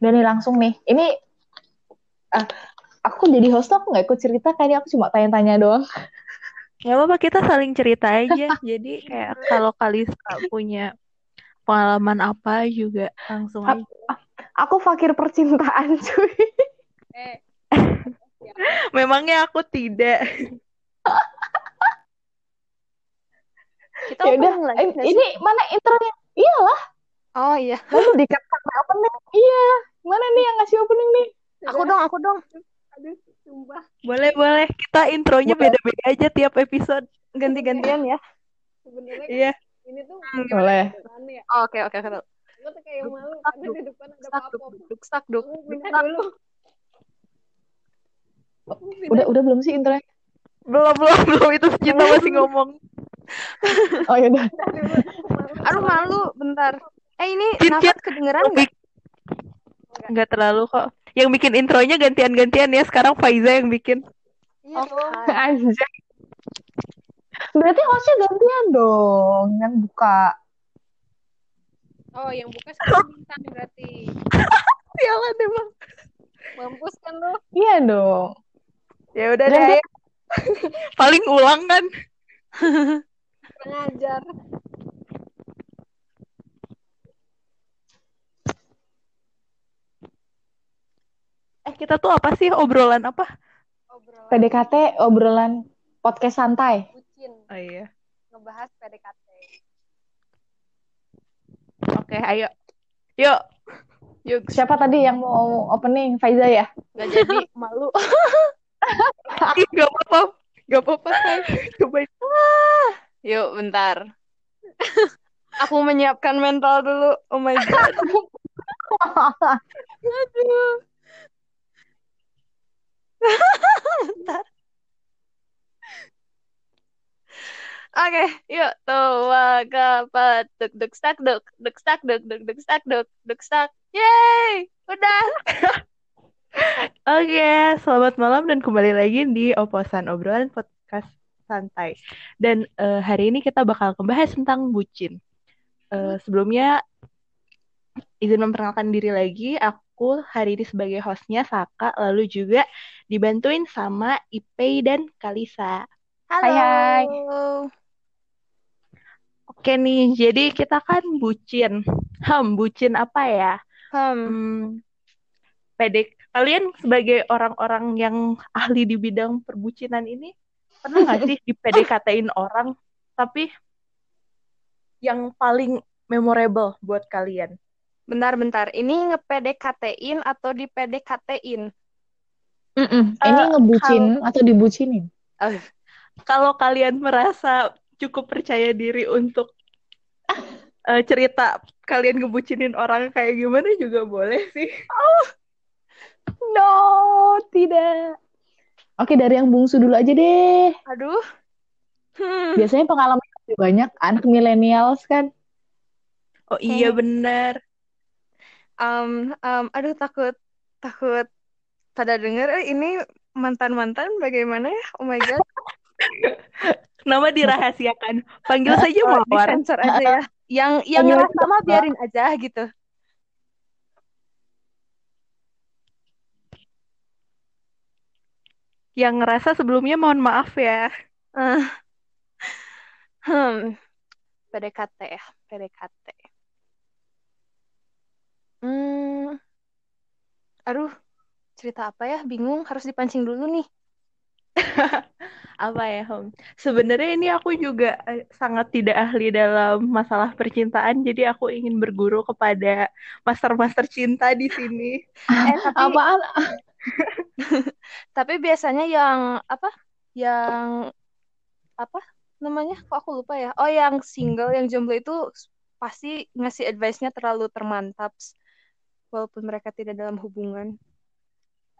Udah nih langsung nih. Ini uh, aku jadi host aku nggak ikut cerita kayaknya aku cuma tanya-tanya doang. Ya apa kita saling cerita aja. Jadi kayak kalau Kalista punya pengalaman apa juga langsung aja. Aku fakir percintaan cuy. Eh, Memangnya aku tidak. Kita Ya udah, lagi eh, ini mana intronya? Iyalah, Oh iya. lalu dikat sama opening. Iya, mana nih yang ngasih opening nih? Aku dong, aku dong. Aduh, sumpah. Boleh, boleh. Kita intronya Boleh. beda-beda aja tiap episode. Ganti-gantian ya. Sebenarnya Iya. ini tuh Boleh. beneran ya. Oh, Oke, oke, oke. Gue tuh kayak malu karena duk. di depan ada duk, duk. Dulu. Udah udah belum sih intronya? Belum, belum, belum. Itu kita masih ngomong. Oh ya udah. Aduh, malu. Bentar. Eh, ini nafas kedengeran nggak? Nggak terlalu kok. Yang bikin intronya gantian-gantian ya. Sekarang Faiza yang bikin. Iya dong. Anjay. Berarti hostnya gantian dong yang buka. Oh, yang buka sekarang bintang berarti. Sialan emang. Mampus kan lu? Iya Iya dong. Ya udah deh. Paling ulang kan. Kurang ajar. Eh kita tuh apa sih obrolan apa? Obrolan PDKT obrolan podcast santai. bucin. Oh iya. Ngebahas PDKT. Oke, ayo. Yuk. Yuk, Siapa tadi yang mau opening? Faiza ya? nggak jadi malu. Gak apa-apa. Gak apa-apa, Say. Coba. Yuk, bentar. Aku menyiapkan mental dulu. Oh my god. Aduh. Bentar. Oke, yuk. Tua kapat duk duk stak duk duk stak duk duk duk stak duk duk stak. Yeay, udah. Oke, selamat malam dan kembali lagi di Oposan Obrolan Podcast Santai. Dan eh, hari ini kita bakal membahas tentang bucin. Eh, sebelumnya, izin memperkenalkan diri lagi. Aku hari ini sebagai hostnya Saka, lalu juga dibantuin sama Ipei dan Kalisa. Halo. Hai, hai. Oke nih, jadi kita kan bucin. Hmm, bucin apa ya? Hmm. Hmm, PD kalian sebagai orang-orang yang ahli di bidang perbucinan ini pernah nggak sih di PDKT-in orang tapi yang paling memorable buat kalian? Bentar-bentar, ini nge-PDKT-in atau di PDKT-in? Mm-mm. Ini Eh, ngebucin atau dibucinin? Kalau kalian merasa cukup percaya diri untuk eh, cerita kalian ngebucinin orang kayak gimana juga boleh sih. No, tidak. Oke, dari yang bungsu dulu aja deh. Aduh. Hmm. Biasanya pengalaman lebih banyak anak milenials kan. Oh iya benar. Um, um, aduh takut, takut pada denger eh, ini mantan-mantan bagaimana ya? Oh my god. Nama dirahasiakan. Panggil saja Oh, Mawar. disensor aja ya. Yang yang ngerasa mah biarin aja gitu. Yang ngerasa sebelumnya mohon maaf ya. Eh, hmm. PDKT ya, PDKT. Hmm. Aduh, cerita apa ya? Bingung, harus dipancing dulu nih. apa ya Hom? Sebenarnya ini aku juga eh, sangat tidak ahli dalam masalah percintaan, jadi aku ingin berguru kepada master-master cinta di sini. Eh, tapi Apaan? tapi biasanya yang apa? Yang apa namanya? Kok aku lupa ya? Oh, yang single, yang jomblo itu pasti ngasih advice-nya terlalu termantap. Walaupun mereka tidak dalam hubungan.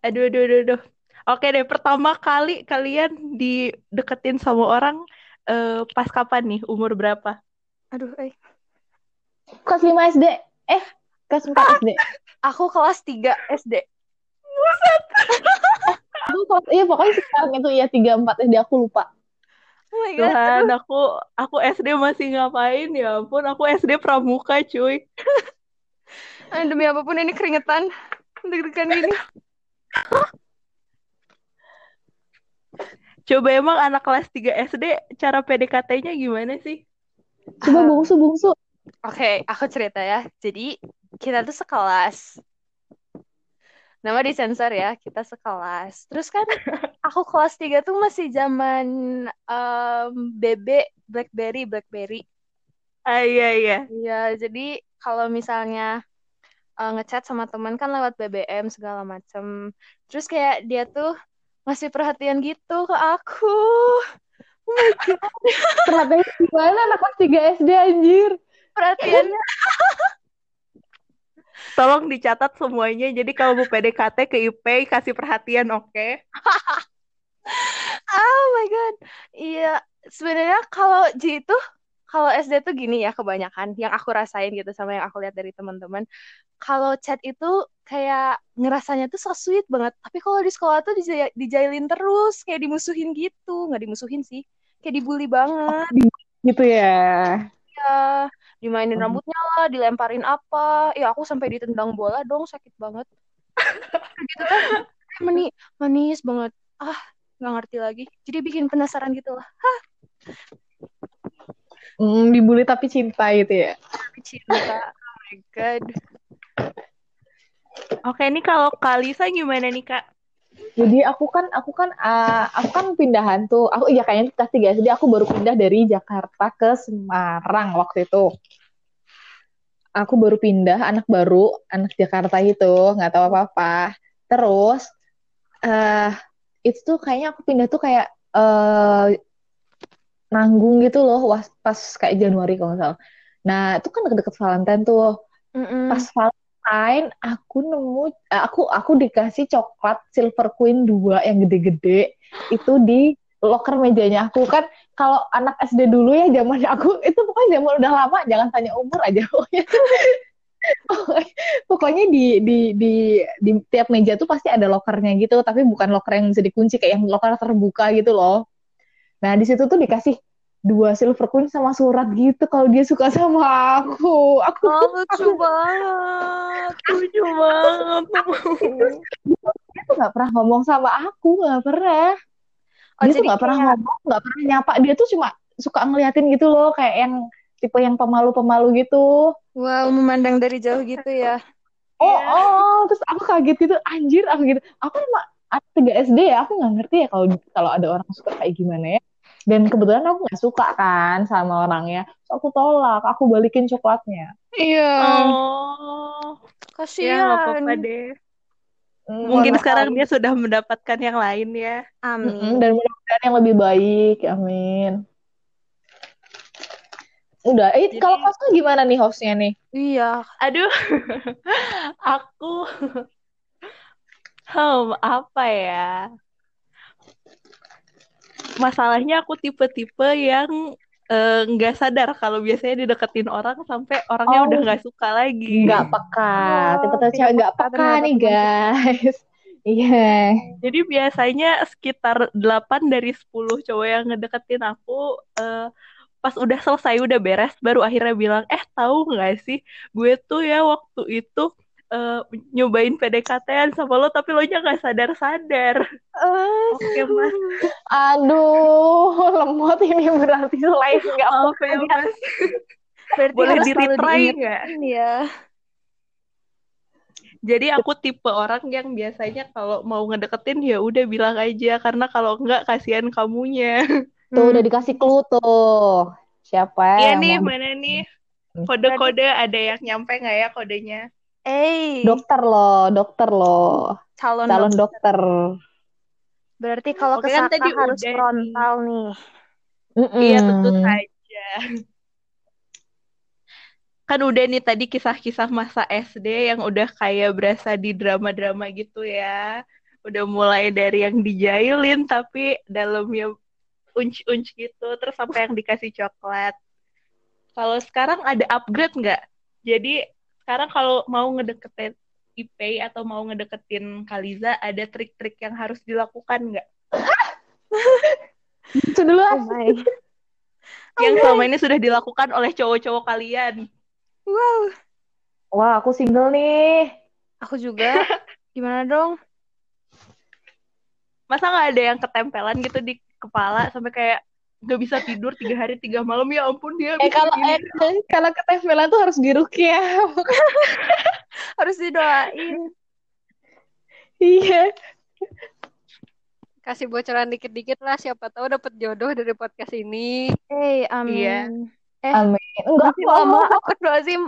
Aduh, aduh, aduh, aduh. Oke deh, pertama kali kalian dideketin sama orang eh, pas kapan nih? Umur berapa? Aduh, eh. Kelas 5 SD. Eh, kelas 4 SD. Aku kelas 3 SD. Aku kelas, iya pokoknya sekarang itu ya 3 4 SD aku lupa. Oh my god. Tuhan, aku aku SD masih ngapain ya ampun, aku SD pramuka cuy. Ah, demi apa pun ini keringetan. Deg-degan gini. Coba emang anak kelas 3 SD cara PDKT-nya gimana sih? Coba Ah. bungsu bungsu. Oke, aku cerita ya. Jadi, kita tuh sekelas. Nama disensor ya, kita sekelas. Terus kan, aku kelas 3 tuh masih zaman em, BB, Blackberry, Blackberry. Ah iya iya. Iya, jadi kalau misalnya eh, ngechat sama teman kan lewat BBM segala macem. Terus kayak dia tuh ngasih perhatian gitu ke aku. Oh my God, Perhatian gimana anak kelas 3 SD anjir. perhatiannya. Tolong dicatat semuanya. Jadi kalau mau PDKT ke IP kasih perhatian, oke? Oh my God. Iya, sebenarnya kalau J itu, kalau SD tuh gini ya kebanyakan yang aku rasain gitu sama yang aku lihat dari teman-teman. Kalau chat itu kayak ngerasanya tuh so sweet banget. Tapi kalau di sekolah tuh dija- dijailin terus, kayak dimusuhin gitu. Nggak dimusuhin sih, kayak dibully banget. Gitu ya. Ya, dimainin Hmm. rambutnya lah, dilemparin apa. Ya aku sampai ditendang bola dong, sakit banget. Kayak gitu kan, mani manis banget. Ah, nggak ngerti lagi. Jadi bikin penasaran gitu lah. Hmm, dibully tapi cinta gitu ya. Tapi cinta. Oh my God. Oke, ini kalau Kalisa gimana nih, Kak? Jadi aku kan aku kan ah, aku kan pindahan tuh. Aku iya kayaknya kelas 3 SD aku baru pindah dari Jakarta ke Semarang waktu itu. Aku baru pindah, anak baru, anak Jakarta itu, nggak tahu apa-apa. Terus eh itu tuh kayaknya aku pindah tuh kayak eh nanggung gitu loh was- pas kayak Januari kalau nggak salah. Nah, itu kan deket-deket Valentine tuh. Mm-mm. Pas Valentine aku nemu eh, aku aku dikasih coklat Silver Queen 2 yang gede-gede itu di loker mejanya aku. Kan kalau anak SD dulu ya zaman aku itu pokoknya zaman udah lama jangan tanya umur aja. Pokoknya pokoknya di di di di tiap meja tuh pasti ada lokernya gitu tapi bukan loker yang bisa dikunci kayak yang loker terbuka gitu loh. Nah di situ tuh dikasih dua silver queen sama surat gitu kalau dia suka sama aku aku Oh, lucu banget. Lucu banget. dia tuh nggak pernah ngomong sama aku nggak pernah Oh, dia tuh nggak pernah ngomong nggak pernah nyapa dia tuh cuma suka ngeliatin gitu loh kayak yang tipe yang pemalu-pemalu gitu Wow, memandang dari jauh gitu ya. oh Iya. oh terus aku kaget gitu anjir aku gitu aku emang 3 SD ya aku nggak ngerti ya kalau kalau ada orang suka kayak gimana ya dan kebetulan aku nggak suka kan sama orangnya so aku tolak aku balikin coklatnya Iya. Oh, ya Kasihan. deh. Hmm, Mungkin sekarang dia sudah mendapatkan yang lain ya. Amin. dan mudah-mudahan yang lebih baik amin udah eh Jadi- kalau kosnya gimana nih hostnya nih Iya. Aduh, aku, hmm, apa ya? Masalahnya aku tipe-tipe yang eh, nggak sadar kalau biasanya dideketin orang sampai orangnya Oh. udah nggak suka lagi. nggak peka Oh, tipe-tipe cewek nggak peka peka nih guys iya Jadi biasanya sekitar 8 dari 10 cowok yang ngedeketin aku eh, pas udah selesai udah beres baru akhirnya bilang, "Eh, tahu nggak sih, gue tuh ya waktu itu eh, nyobain PDKT-an sama lo tapi lo nya nggak sadar-sadar." Eh, Oke, Mas. aduh lemot ini berarti selain nggak Maaf peka ya, dia Mas. berarti Boleh selalu di-retry nggak? ya. Jadi aku tipe orang yang biasanya kalau mau ngedeketin ya udah bilang aja karena kalau enggak kasihan kamunya. tuh Hmm. udah dikasih clue tuh siapa Iya yang nih, mau mana nih? Hmm. Kode-kode ada yang nyampe nggak ya kodenya? Eh, dokter loh dokter loh calon calon dok- dokter Berarti kalau Oke, kan kesaka tadi harus udah nih. frontal nih. Iya, tentu saja. Kan udah nih tadi kisah-kisah masa SD yang udah kayak berasa di drama-drama gitu ya. Udah mulai dari yang dijailin tapi dalamnya unc-unc gitu, terus sampai yang dikasih coklat. Kalau sekarang ada upgrade nggak? Jadi sekarang kalau mau ngedeketin IP atau mau ngedeketin Kaliza, ada trik-trik yang harus dilakukan nggak? Gitu dulu Oh ah. my. Yang selama ini sudah dilakukan oleh cowok-cowok kalian. Wow. Wah, aku single nih. Aku juga. Gimana dong? Masa nggak ada yang ketempelan gitu di kepala sampai kayak nggak bisa tidur tiga hari tiga malam ya ampun dia Eh kalau eh, kalau ketempelan tuh harus dirukyah. Harus didoain. Iya. Kasih bocoran dikit-dikit lah, siapa tahu dapat jodoh dari podcast ini. Eh, amin. Iya. Eh, Amin. Enggak masih kok. lama. Astagfirullahaladzim.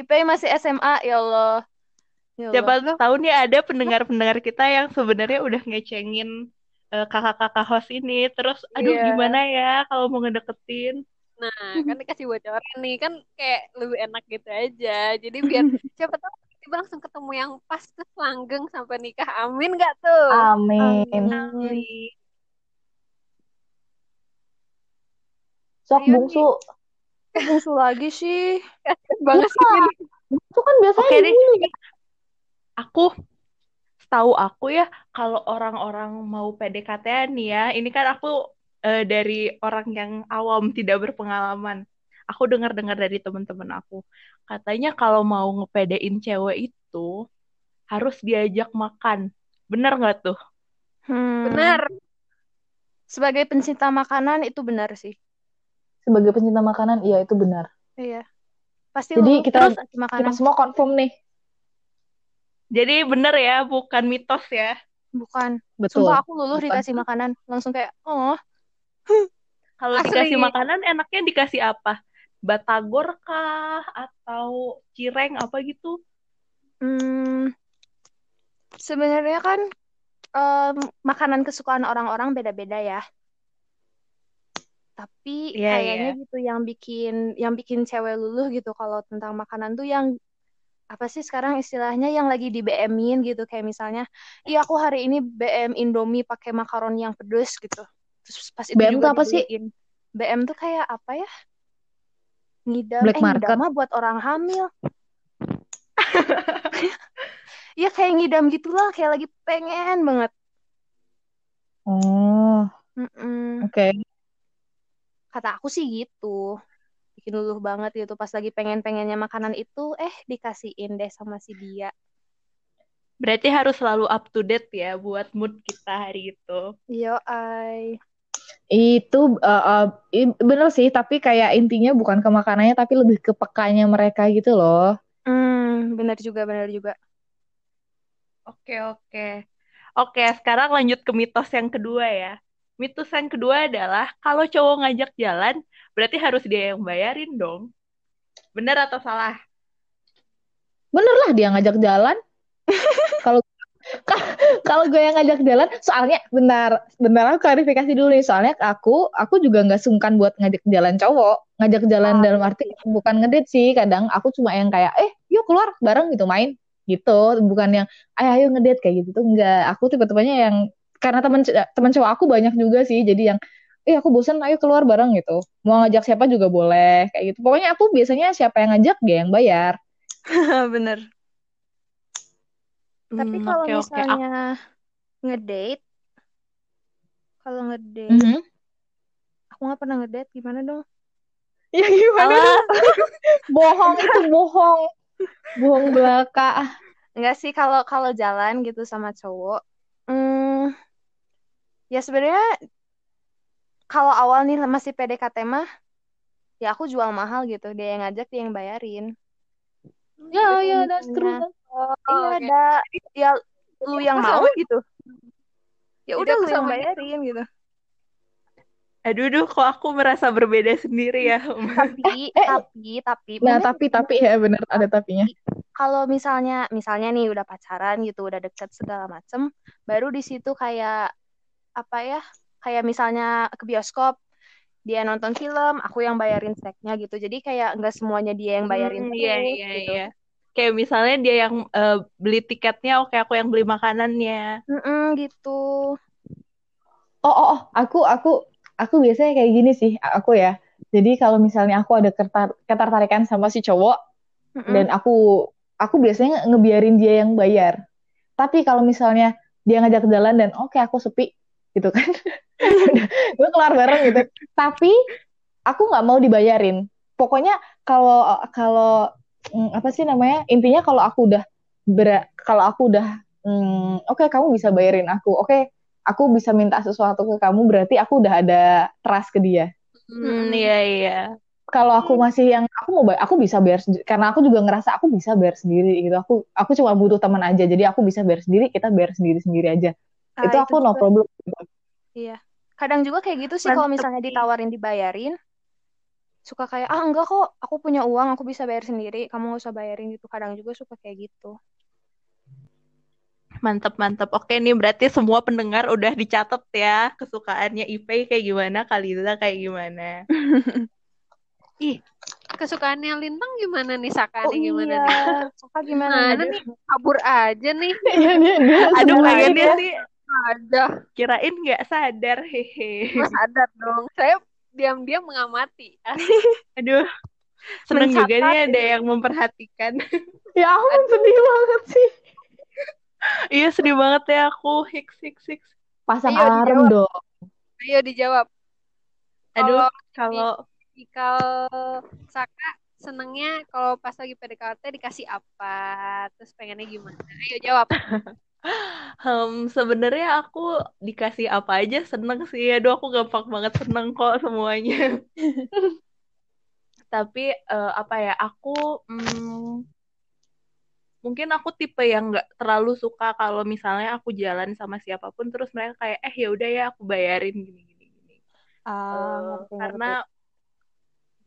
IP masih SMA. Ya Allah. Ya Allah. Siapa tahu nih ada pendengar-pendengar kita yang sebenarnya udah ngecengin kakak-kakak host ini. Terus, aduh Iya. gimana ya kalau mau ngedeketin? Nah, kan dikasih bocoran nih, kan kayak lebih enak gitu aja. Jadi biar siapa tahu tiba langsung ketemu yang pas terus langgeng sampai nikah. Amin gak tuh? Amin. Amin. Sok Ayo, bungsu. Kok bungsu lagi sih? Banget sih. Min. Bungsu kan biasanya gini. Aku, tahu aku ya, kalau orang-orang mau PDKT nih ya, ini kan aku eh, dari orang yang awam, tidak berpengalaman. Aku dengar-dengar dari teman-teman aku. Katanya kalau mau ngepedein cewek itu, harus diajak makan. Bener nggak tuh? Hmm. Benar. Sebagai pencinta makanan itu benar sih. Sebagai pencinta makanan, iya itu benar. Iya. Pasti Jadi lu kita- terus. Kita semua confirm nih. Jadi bener ya, bukan mitos ya. Bukan. Betul. Sumpah aku luluh Bukan. dikasih makanan. Langsung kayak, oh. Kalau dikasih makanan, enaknya dikasih apa? Batagor kah? Atau cireng apa gitu? Hmm, sebenarnya kan em, makanan kesukaan orang-orang beda-beda ya. Tapi Iya, kayaknya iya. gitu yang bikin yang bikin cewek luluh gitu kalau tentang makanan tuh yang apa sih sekarang istilahnya yang lagi di BM-in gitu kayak misalnya, iya aku hari ini BM Indomie pakai makaron yang pedes gitu. Terus pas itu BM tuh apa sih? BM tuh kayak apa ya? Ngidam, Black eh ngidam market. mah buat orang hamil. Ya kayak ngidam gitulah, kayak lagi pengen banget. Oh, Mm-mm. oke. Kata aku sih gitu. Bikin luluh banget gitu. Pas lagi pengen-pengennya makanan itu, eh dikasihin deh sama si dia. Berarti harus selalu up to date ya buat mood kita hari itu. Yo, ay. Itu uh, uh, bener sih, tapi kayak intinya bukan ke makanannya, tapi lebih ke pekanya mereka gitu loh. Hmm, benar juga, benar juga. Oke, oke. Oke, sekarang lanjut ke mitos yang kedua ya. Mitos yang kedua adalah kalau cowok ngajak jalan, berarti harus dia yang bayarin dong. Benar atau salah? Bener lah dia ngajak jalan. Kalau kalau gue yang ngajak jalan, soalnya benar, benar aku klarifikasi dulu nih. Soalnya aku, aku juga nggak sungkan buat ngajak jalan cowok. Ngajak jalan Ah, dalam arti bukan ngedate sih. Kadang aku cuma yang kayak, eh, yuk keluar bareng gitu main gitu. Bukan yang, ayo ayo ngedate kayak gitu tuh enggak. Aku tipe-tipenya yang karena teman teman cowok aku banyak juga sih. Jadi yang, eh aku bosan, ayo keluar bareng gitu. Mau ngajak siapa juga boleh kayak gitu. Pokoknya aku biasanya siapa yang ngajak dia yang bayar. bener. Tapi Hmm, kalau oke, oke. Aku- misalnya ngedate, kalau ngedate, Mhm. aku nggak pernah ngedate, gimana dong? Ya gimana dong? Bohong itu bohong. Bohong belaka. Enggak sih kalau kalau jalan gitu sama cowok. Ya sebenarnya kalau awal nih masih PDKT mah ya aku jual mahal gitu. Dia yang ngajak, dia yang bayarin. Ya, Tapi ya, that's true. Oh, Iya oke. ada ya lu yang mau gitu. Ya udah lu yang bayarin gitu. Aduh, duh, kok aku merasa berbeda sendiri ya. Tapi eh. tapi tapi Nah, bener tapi tapi ya bener ada tapinya. kalau misalnya misalnya nih udah pacaran gitu udah deket segala macem baru di situ kayak apa ya kayak misalnya ke bioskop dia nonton film aku yang bayarin snacknya gitu jadi kayak nggak semuanya dia yang bayarin Hmm, iya, iya, gitu iya. Kayak misalnya dia yang eh, beli tiketnya, oke aku yang beli makanannya. Mm-mm, gitu Oh, oh, oh, aku aku aku biasanya kayak gini sih, aku ya. Jadi kalau misalnya aku ada ketar ketertarikan sama si cowok Mm-mm. dan aku aku biasanya ngebiarin dia yang bayar. Tapi kalau misalnya dia ngajak jalan dan oke aku sepi gitu kan. gue keluar bareng gitu. Tapi aku nggak mau dibayarin. Pokoknya kalau kalau mm, apa sih namanya intinya kalau aku udah ber kalau aku udah mm, oke kamu bisa bayarin aku. Oke aku bisa minta sesuatu ke kamu berarti aku udah ada trust ke dia. Hmm, iya iya. kalau aku masih yang aku mau bayar, aku bisa bayar sendiri karena aku juga ngerasa aku bisa bayar sendiri gitu. Aku aku cuma butuh teman aja jadi aku bisa bayar sendiri kita bayar sendiri sendiri aja Ah, itu aku no problem Iya. Kadang juga kayak gitu sih kalau Mantep misalnya ditawarin dibayarin, suka kayak ah enggak kok, aku punya uang, aku bisa bayar sendiri, kamu nggak usah bayarin gitu. Kadang juga suka kayak gitu. Mantap, mantap. Oke, nih berarti semua pendengar udah dicatat ya kesukaannya Ipe kayak gimana, Kaliza kayak gimana. Ih, kesukaannya Lintang gimana nih? Oh Sakanya gimana iya, nih? Saka gimana Mana nih? Kabur aja nih. Iya, dia, dia Aduh, pengennya sih Ada. kirain nggak sadar, hehe. Mas sadar dong. Saya diam-diam mengamati. Aduh, seneng juga nih ada gitu. yang memperhatikan. ya ampun sedih banget sih Iya, sedih banget ya aku. Hiks, hiks, hiks. pasang Ayo, alarm dijawab. dong Ayo dijawab. Aduh, Kalau kalau Ikal Saka senengnya kalau pas lagi PDKT dikasih apa? Terus pengennya gimana? Ayo jawab. Hem, sebenarnya aku dikasih apa aja seneng sih. Aduh, aku gampang banget seneng kok semuanya. Tapi eh, apa ya? Aku mm, mungkin aku tipe yang nggak terlalu suka kalau misalnya aku jalan sama siapa pun terus mereka kayak eh ya udah ya aku bayarin gini gini gini. Ah, Eh, ngerti, karena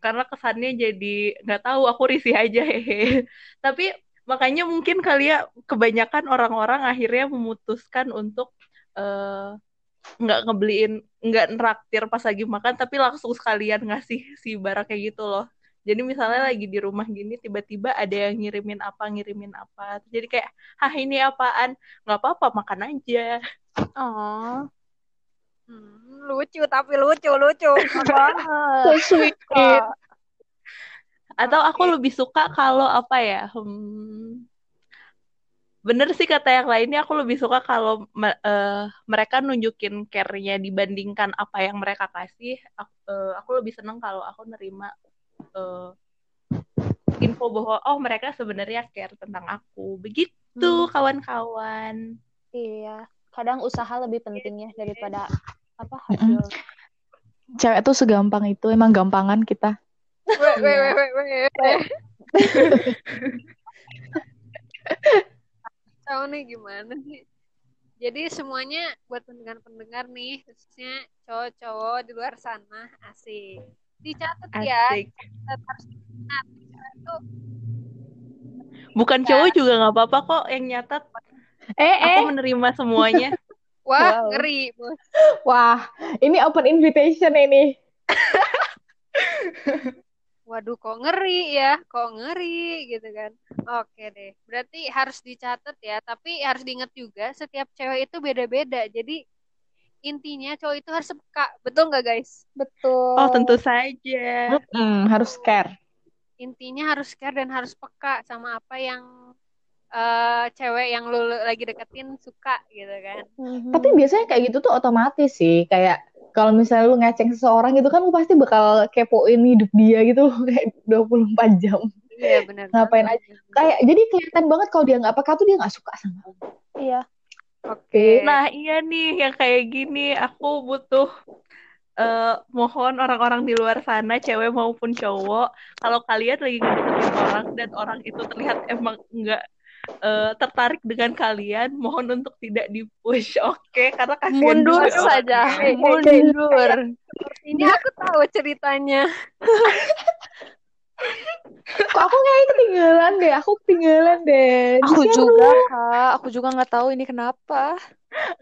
karena kesannya jadi nggak tahu aku risih aja hehe. Tapi makanya mungkin kali ya kebanyakan orang-orang akhirnya memutuskan untuk eh, nggak ngebeliin nggak neraktir pas lagi makan tapi langsung sekalian ngasih si barang kayak gitu loh. Jadi misalnya lagi di rumah gini tiba-tiba ada yang ngirimin apa ngirimin apa. Jadi kayak hah ini apaan? Nggak apa-apa makan aja. Oh, Hmm, lucu tapi lucu lucu. banget. so sweet. Atau aku lebih suka kalau apa ya? Hmm, bener sih kata yang lainnya aku lebih suka kalau me- eh, mereka nunjukin care-nya dibandingkan apa yang mereka kasih. Aku, eh, aku lebih seneng kalau aku nerima eh, info bahwa oh mereka sebenarnya care tentang aku. Begitu Hmm. kawan-kawan. Iya, kadang usaha lebih penting ya daripada apa hasil. cewek tuh segampang itu emang gampangan kita Weh, weh, weh, weh, weh. Tahu nih gimana sih? Jadi semuanya buat pendengar-pendengar nih, khususnya cowok-cowok di luar sana, asik. Dicatat ya, Asik. harus Bukan cowok juga nggak apa-apa kok yang nyatat. eh eh Aku menerima semuanya. Wah, Wow. ngeri, bos. wah ini open invitation ini Waduh, kok ngeri ya, kok ngeri gitu kan. Oke deh, berarti harus dicatat ya, tapi harus diingat juga setiap cewek itu beda-beda. Jadi intinya cowok itu harus peka, betul nggak guys? Betul. Oh tentu saja. Mm, harus care Intinya harus care dan harus peka sama apa yang eh, cewek yang lu lagi deketin suka gitu kan. Mhm. tapi biasanya kayak gitu tuh otomatis sih kayak kalau misalnya lu ngeceng seseorang gitu kan lu pasti bakal kepoin hidup dia gitu loh kayak 24 jam Iya benar. Ngapain banget. kayak jadi kelihatan banget kalau dia nggak peka tuh dia nggak suka sama lu Iya. Oke. Nah, iya nih yang kayak gini aku butuh eh mohon orang-orang di luar sana cewek maupun cowok kalau kalian lagi ngedeketin orang dan orang itu terlihat emang enggak eh, tertarik dengan kalian mohon untuk tidak di-push oke karena kasihan Mundur juga saja. Mundur. Ini aku tahu ceritanya. kok aku kayak ketinggalan deh aku ketinggalan deh Aku juga. Kak. Aku juga nggak tahu ini kenapa.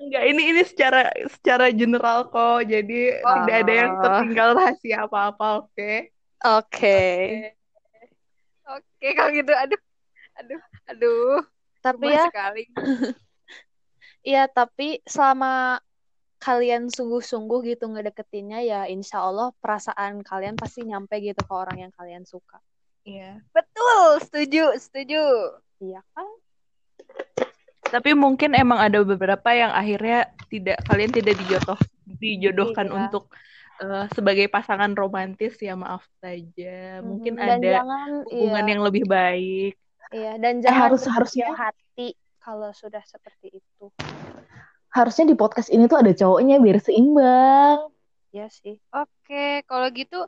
enggak ini ini secara secara general kok jadi Oh. tidak ada yang tertinggal rahasia apa-apa oke Oke. Oke, kalau gitu, aduh, aduh, aduh, Tapi ya, sekali. iya tapi selama kalian sungguh-sungguh gitu ngedeketinnya ya insya Allah perasaan kalian pasti nyampe gitu ke orang yang kalian suka. iya Betul, setuju, setuju. Iya kan? tapi mungkin emang ada beberapa yang akhirnya tidak kalian tidak dijodoh dijodohkan Iya. untuk eh, sebagai pasangan romantis ya maaf saja. Mungkin dan ada jangan hubungan iya yang lebih baik. Iya dan Eh, jangan harus berkecil harusnya hati kalau sudah seperti itu harusnya di podcast ini tuh ada cowoknya biar seimbang. ya sih Oke, kalau gitu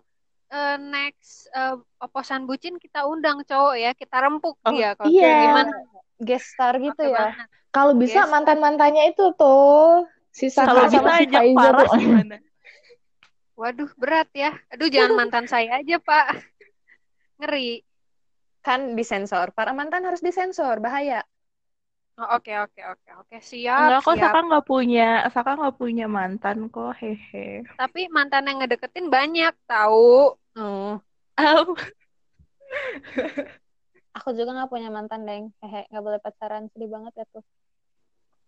eh, next eh, oposan bucin kita undang cowok ya, kita rempuk Oh, dia kalau iya. gimana? guest star gitu Oke ya. Kalau bisa Yes. mantan-mantannya itu tuh si Saka Kalau bisa sama si ajak Faiza tuh. gimana? Waduh, berat ya. Aduh, jangan mantan saya aja, Pak. Ngeri. Kan disensor para mantan harus disensor bahaya Oh, Oke, oke, oke, oke. Siap, Enggak kok siap. Saka nggak punya Saka nggak punya mantan kok hehe. Tapi mantan yang ngedeketin banyak, tahu. oh Au. aku juga nggak punya mantan deng hehe nggak boleh pacaran sedih banget ya tuh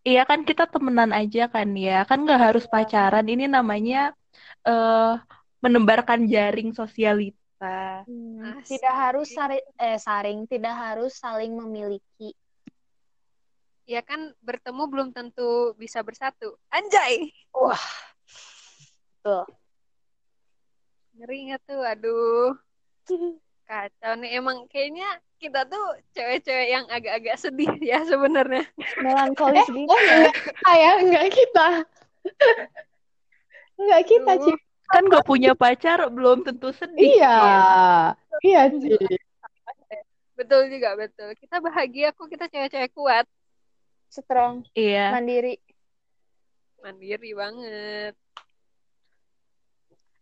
Iya kan kita temenan aja kan ya kan nggak harus pacaran ini namanya eh menebarkan jaring sosialita. Hmm, Asik. tidak harus sari- eh saring tidak harus saling memiliki Ya kan bertemu belum tentu bisa bersatu. Anjay. wah tuh Ngeri nggak tuh? Aduh. Kacau nih. Emang kayaknya kita tuh cewek-cewek yang agak-agak sedih ya sebenarnya. melankolis Eh, gitu oh, enggak kita ya, enggak kita. Enggak kita, Aduh. Kan nggak punya pacar belum tentu sedih. Iya. Iya. Iya, Ci. Betul juga, betul. Kita bahagia kok, kita cewek-cewek kuat. strong Iya. mandiri Mandiri banget.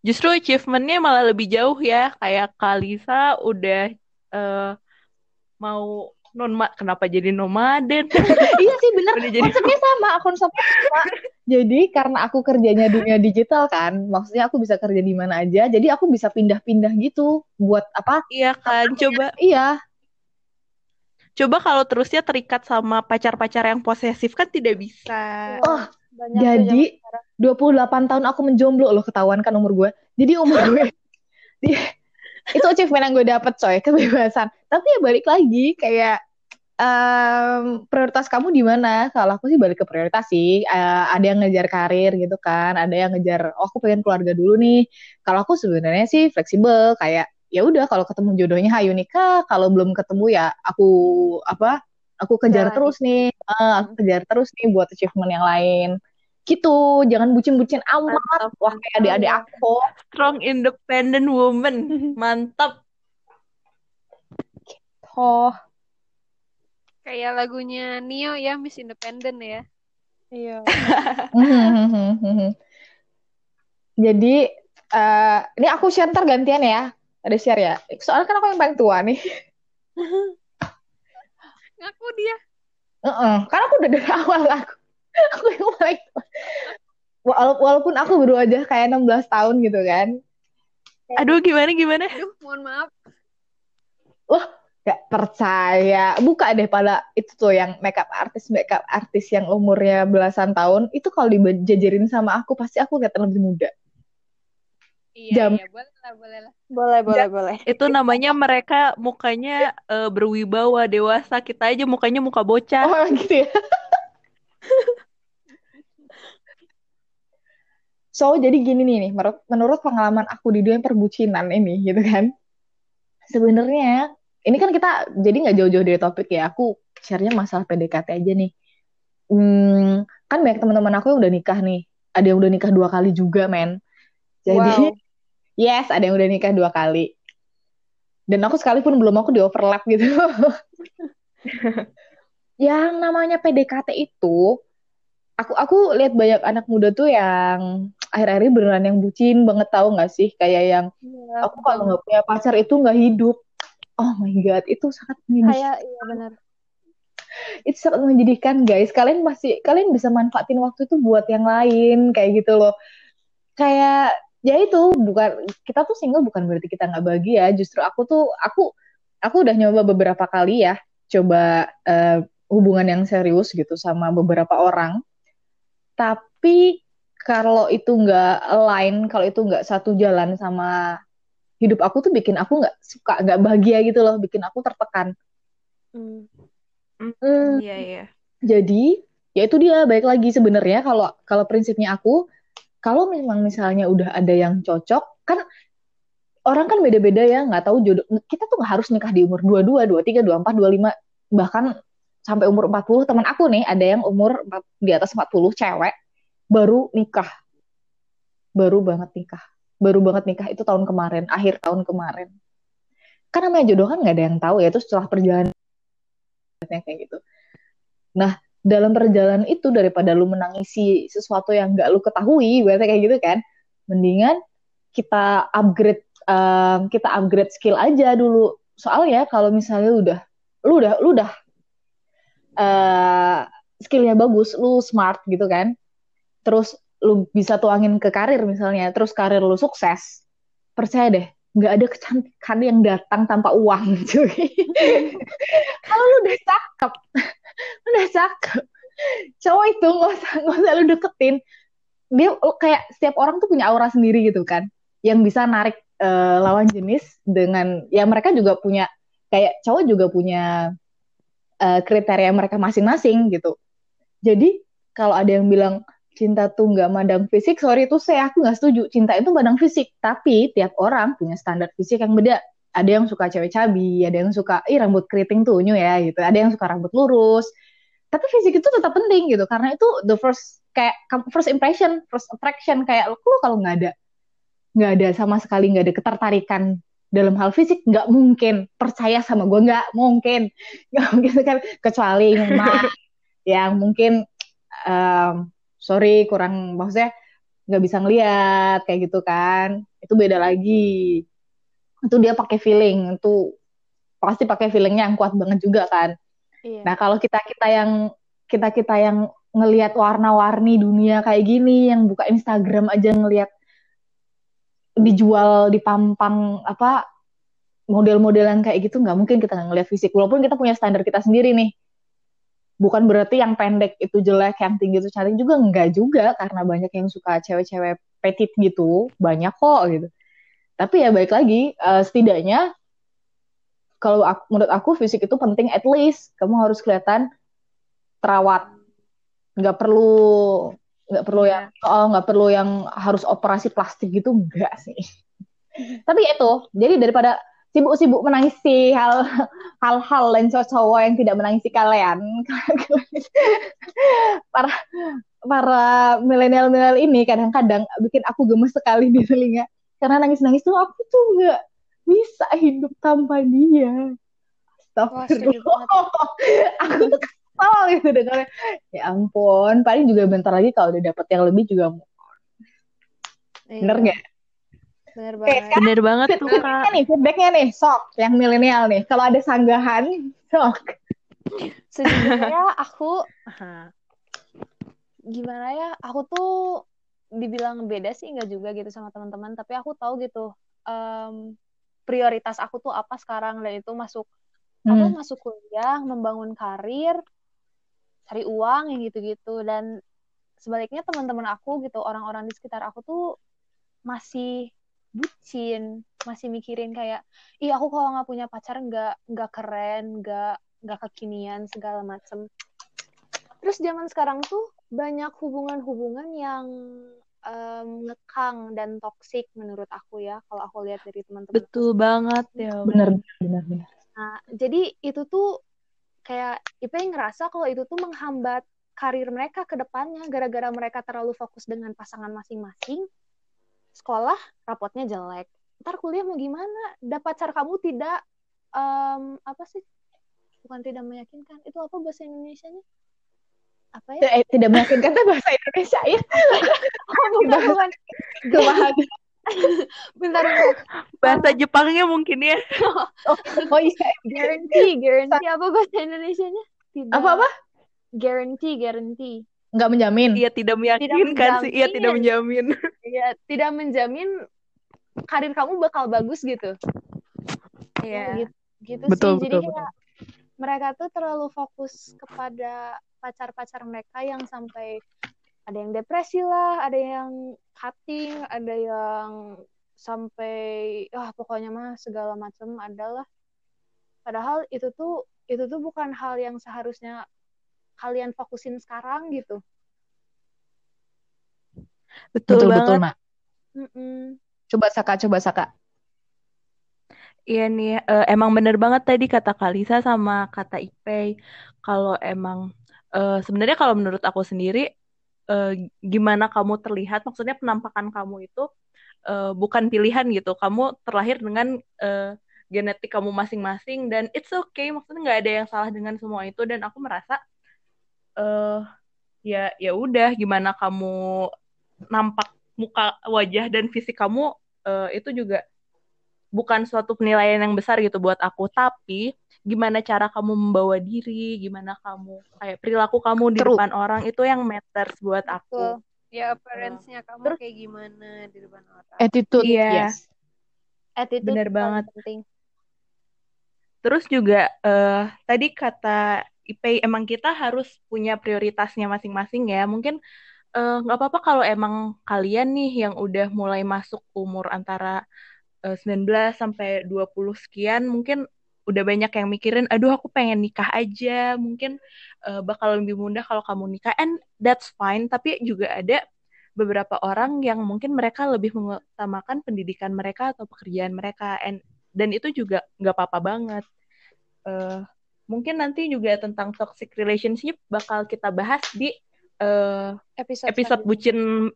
Justru achievementnya malah lebih jauh ya. Kayak Kalisa udah eh, mau non kenapa jadi nomaden? Iya sih. Udah jadi Konsepnya sama, konsepnya sama. Jadi karena aku kerjanya dunia digital kan, maksudnya aku bisa kerja di mana aja, jadi aku bisa pindah-pindah gitu buat apa? Iya kan, coba Iya, coba kalau terusnya terikat sama pacar-pacar yang posesif kan tidak bisa. Oh, banyak jadi zaman 28 tahun aku menjomblo loh ketahuan kan umur gue. Jadi umur gue itu achievement yang gue dapet coy, kebebasan. Tapi ya balik lagi kayak em, prioritas kamu di mana? Kalau aku sih balik ke prioritas sih. Eh, ada yang ngejar karir gitu kan, ada yang ngejar oh aku pengen keluarga dulu nih. Kalau aku sebenarnya sih fleksibel kayak ya udah kalau ketemu jodohnya hayu nikah, kalau belum ketemu ya aku apa? Aku kejar Jalani. terus nih, Eh, aku kejar terus nih buat achievement yang lain. Gitu, jangan bucin-bucin amat. Mantap. Wah, kayak adik-adik aku. Strong independent woman. Mantap. Oh, Kayak lagunya Nio ya, Miss Independent ya. iya Jadi, eh, ini aku share ntar gantian ya. Ada share ya. Soalnya kan aku yang paling tua nih. Ngaku dia. Heeh, Karena aku udah dari awal aku. Aku yang paling tua. Wala- Walaupun aku baru aja kayak 16 tahun gitu kan. Aduh, gimana gimana? Aduh, mohon maaf. Gak percaya. Buka deh pada itu tuh yang makeup artis makeup artis yang umurnya belasan tahun. Itu kalau dijajarin sama aku pasti aku kelihatan lebih muda. Iya, Jam. iya, boleh lah, boleh lah. boleh boleh boleh Itu namanya mereka mukanya eh, berwibawa, dewasa. Kita aja mukanya muka bocah. Oh gitu ya. So, jadi gini nih, nih menurut, menurut pengalaman aku di dunia perbucinan ini, gitu kan. Sebenarnya, ini kan kita jadi nggak jauh-jauh dari topik ya. Aku share-nya masalah PDKT aja nih. Hmm, kan banyak teman-teman aku yang udah nikah nih. Ada yang udah nikah dua kali juga, men. Jadi, Wow. yes, ada yang udah nikah dua kali. Dan aku sekalipun belum aku di overlap gitu. yang namanya PDKT itu, aku aku lihat banyak anak muda tuh yang akhir-akhir ini beneran yang bucin banget tahu nggak sih? Kayak yang Iya, aku kalau nggak punya pacar itu nggak hidup. Oh my god, itu sangat menyedihkan. kayak iya benar Itu sangat menyedihkan guys. Kalian masih kalian bisa manfaatin waktu itu buat yang lain kayak gitu loh. Kayak ya itu bukan kita tuh single bukan berarti kita nggak bahagia. Justru aku tuh aku aku udah nyoba beberapa kali ya coba eh, hubungan yang serius gitu sama beberapa orang. Tapi kalau itu nggak align, kalau itu nggak satu jalan sama hidup aku tuh bikin aku nggak suka, nggak bahagia gitu loh, bikin aku tertekan. Hmm. Hmm, Iya, iya. jadi ya itu dia baik lagi sebenarnya kalau kalau prinsipnya aku kalau memang misalnya udah ada yang cocok kan orang kan beda-beda ya nggak tahu jodoh kita tuh nggak harus nikah di umur 22, 23, 24, 25 bahkan sampai umur 40 teman aku nih ada yang umur di atas 40 cewek baru nikah baru banget nikah baru banget nikah itu tahun kemarin akhir tahun kemarin. Kan namanya jodoh kan nggak ada yang tahu ya itu setelah perjalanan kayak gitu. Nah dalam perjalanan itu daripada lu menangisi sesuatu yang nggak lu ketahui berarti kayak gitu kan mendingan kita upgrade um, kita upgrade skill aja dulu. Soalnya kalau misalnya lu udah lu udah lu udah uh, skillnya bagus lu smart gitu kan terus lu bisa tuangin ke karir misalnya terus karir lu sukses percaya deh nggak ada kecantikan yang datang tanpa uang cuy. Kalau lu udah cakep udah cakep cowok itu nggak usah nggak usah lu deketin. Dia kayak setiap orang tuh punya aura sendiri gitu kan yang bisa narik uh, lawan jenis dengan ya mereka juga punya kayak cowok juga punya uh, kriteria mereka masing-masing gitu. Jadi kalau ada yang bilang cinta tuh nggak mandang fisik sorry itu saya aku nggak setuju. Cinta itu mandang fisik tapi tiap orang punya standar fisik yang beda. Ada yang suka cewek cabi, ada yang suka ih rambut keriting tuh unyu ya gitu, ada yang suka rambut lurus. Tapi fisik itu tetap penting gitu. Karena itu the first kayak first impression, first attraction. Kayak lu kalau nggak ada nggak ada sama sekali nggak ada ketertarikan dalam hal fisik nggak mungkin percaya sama gue nggak mungkin. Nggak mungkin kan? Kecuali yang mungkin um, sorry kurang maksudnya nggak bisa ngeliat kayak gitu kan. Itu beda lagi. Itu dia pakai feeling. Itu pasti pakai feelingnya yang kuat banget juga kan. Iya. nah kalau kita kita yang kita kita yang ngelihat warna-warni dunia kayak gini yang buka Instagram aja ngelihat dijual di pampang apa model-modelan kayak gitu nggak mungkin kita nggak ngelihat fisik. Walaupun kita punya standar kita sendiri nih bukan berarti yang pendek itu jelek yang tinggi itu cantik juga enggak juga karena banyak yang suka cewek-cewek petit gitu banyak kok gitu tapi ya baik lagi, uh, setidaknya kalau aku, menurut aku fisik itu penting at least kamu harus kelihatan terawat. Nggak perlu nggak perlu yang iya. oh nggak perlu yang harus operasi plastik gitu enggak sih. Tapi itu, jadi daripada sibuk-sibuk menangisi hal hal-hal lain cowok-cowok yang tidak menangisi kalian para para milenial-milenial ini kadang-kadang bikin aku gemes sekali di telinga karena nangis-nangis tuh aku tuh nggak bisa hidup tanpa dia Astagfirullah. aku tuh kesal gitu dengarnya. Ya ampun, paling juga bentar lagi kalau udah dapet yang lebih juga mau. Iya. Bener nggak? Bener banget. Oke, Bener banget tuh, Kak. nih, feedbacknya nih, sok. Yang milenial nih. Kalau ada sanggahan, sok. Sejujurnya aku, gimana ya, aku tuh dibilang beda sih enggak juga gitu sama teman-teman tapi aku tahu gitu um, prioritas aku tuh apa sekarang dan itu masuk hmm. aku masuk kuliah membangun karir cari uang yang gitu-gitu dan sebaliknya teman-teman aku gitu orang-orang di sekitar aku tuh masih bucin masih mikirin kayak ih aku kalau nggak punya pacar nggak nggak keren nggak nggak kekinian segala macem. Terus zaman sekarang tuh banyak hubungan-hubungan yang um, ngekang dan toksik menurut aku ya kalau aku lihat dari teman-teman betul aku. banget ya benar benar benar. Nah jadi itu tuh kayak Ipe ngerasa kalau itu tuh menghambat karir mereka ke depannya gara-gara mereka terlalu fokus dengan pasangan masing-masing sekolah rapotnya jelek ntar kuliah mau gimana dapat pacar kamu tidak um, apa sih bukan tidak meyakinkan itu apa bahasa Indonesia nya apa ya? Eh, tidak meyakinkan itu bahasa Indonesia ya. oh, bukan, bukan. Kemahagan. bentar. Bahasa Jepangnya mungkin ya. oh, oh iya. Guarantee, guarantee apa bahasa Indonesia-nya? Tidak. Apa apa? Guarantee, guarantee. Enggak menjamin. Iya, tidak meyakinkan sih. Iya, tidak menjamin. Iya, tidak menjamin karir kamu bakal bagus gitu. Iya. Gitu, gitu betul, sih. Betul, Jadi kayak mereka tuh terlalu fokus kepada pacar-pacar mereka yang sampai ada yang depresi lah, ada yang cutting, ada yang sampai ah pokoknya mah segala macam adalah padahal itu tuh itu tuh bukan hal yang seharusnya kalian fokusin sekarang gitu Betul, Betul banget. betul, Nak. Mm-mm. Coba Saka, coba Saka. Iya nih, eh, emang bener banget tadi kata Kalisa sama kata Ipei. Kalau emang, eh, sebenarnya kalau menurut aku sendiri, eh, gimana kamu terlihat, maksudnya penampakan kamu itu eh, bukan pilihan gitu. Kamu terlahir dengan eh, genetik kamu masing-masing dan it's okay, maksudnya nggak ada yang salah dengan semua itu. Dan aku merasa, eh ya ya udah, gimana kamu nampak muka, wajah dan fisik kamu eh, itu juga bukan suatu penilaian yang besar gitu buat aku tapi gimana cara kamu membawa diri gimana kamu kayak perilaku kamu di True. depan orang itu yang matters buat aku Betul. Ya appearance-nya kamu Terus- kayak gimana di depan orang. Attitude, Iya. yes. Attitude Bener paling banget. penting. terus juga eh tadi kata Ipei emang kita harus punya prioritasnya masing-masing ya. Mungkin eh, nggak apa-apa kalau emang kalian nih yang udah mulai masuk umur antara eh, 19 sampai 20 sekian mungkin udah banyak yang mikirin aduh aku pengen nikah aja. Mungkin eh, bakal lebih mudah kalau kamu nikah and that's fine. Tapi juga ada beberapa orang yang mungkin mereka lebih mengutamakan pendidikan mereka atau pekerjaan mereka and dan itu juga nggak apa-apa banget. Eh, mungkin nanti juga tentang toxic relationship bakal kita bahas di eh, Episode, episode bucin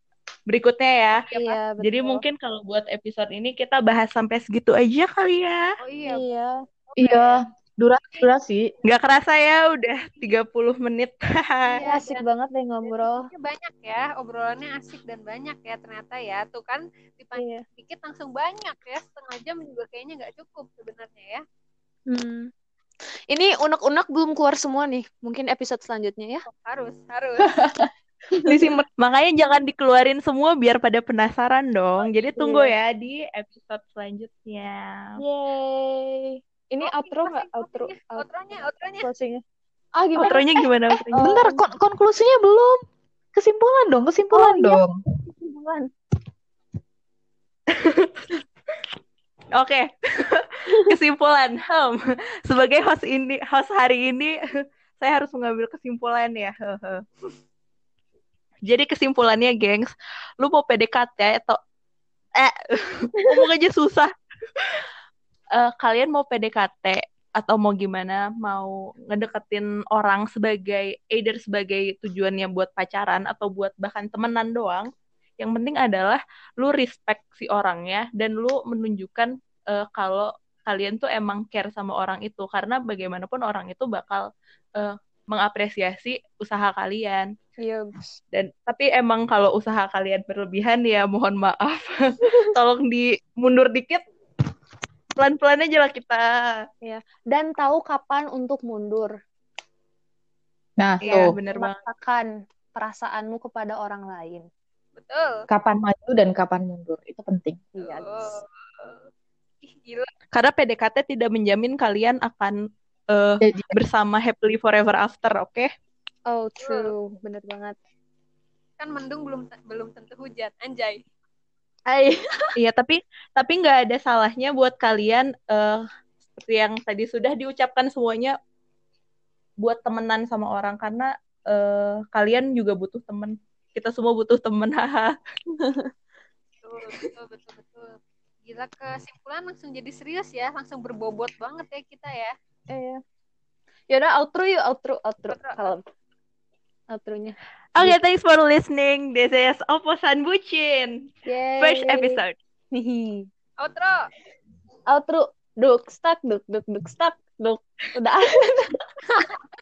berikutnya ya Iya, betul. jadi mungkin kalau buat episode ini kita bahas sampai segitu aja kali ya. Oh iya. Iya. Iya, durasi, durasi. Nggak kerasa ya udah 30 menit. Iya, asik dan- banget deh ngobrol. Topiknya banyak ya, obrolannya asik dan banyak ya ternyata ya. Tuh kan dipanjang Iya. dikit langsung banyak ya. Setengah jam juga kayaknya nggak cukup sebenarnya ya. Hmm. Ini unek-unek belum keluar semua nih. Mungkin episode selanjutnya ya. Harus, harus. Disimpan. Makanya jangan dikeluarin semua biar pada penasaran dong. Jadi tunggu ya di episode selanjutnya. Yeay. Ini Oh, outro nggak? closing- Outro, closingnya, out- Outronya, outronya. closingnya. Ah, gimana? Outronya gimana? outronya? Oh. Bentar, kon- konklusinya belum. Kesimpulan dong, kesimpulan Oh, iya. dong. Kesimpulan. Oke. Kesimpulan. Hmm. Sebagai host ini, host hari ini, saya harus mengambil kesimpulan ya. Jadi kesimpulannya, gengs, lu mau PDKT atau eh ngomong aja susah. Eh, kalian mau PDKT atau mau gimana? Mau ngedeketin orang sebagai either sebagai tujuannya buat pacaran atau buat bahkan temenan doang? Yang penting adalah lu respect si orangnya dan lu menunjukkan eh, kalau kalian tuh emang care sama orang itu karena bagaimanapun orang itu bakal eh, mengapresiasi usaha kalian Iya. dan tapi emang kalau usaha kalian berlebihan ya mohon maaf tolong di mundur dikit pelan-pelan aja lah kita Dan tahu kapan untuk mundur. Nah, Iya, tuh. bener banget perasaanmu kepada orang lain. Betul. Kapan maju dan kapan mundur. Itu penting. Iya. Oh. Ih, gila. karena PDKT tidak menjamin kalian akan eh, Jadi, bersama happily forever after oke Oh, true. Bener banget. Kan mendung belum belum tentu hujan. Anjay. Ay. Iya, tapi tapi nggak ada salahnya buat kalian eh seperti yang tadi sudah diucapkan semuanya buat temenan sama orang karena eh kalian juga butuh temen. Kita semua butuh temen, haha. Betul, betul, betul, betul. Gila kesimpulan langsung jadi serius ya, langsung berbobot banget ya kita ya. Iya. Yaudah, outro yuk. Outro, outro. Outro. Kalem. Outronya. Oke, thanks for listening. This is Oposan Bucin. Yay. First episode. Outro. Outro. Duk, stuck, duk, duk, duk, stuck, duk. Udah.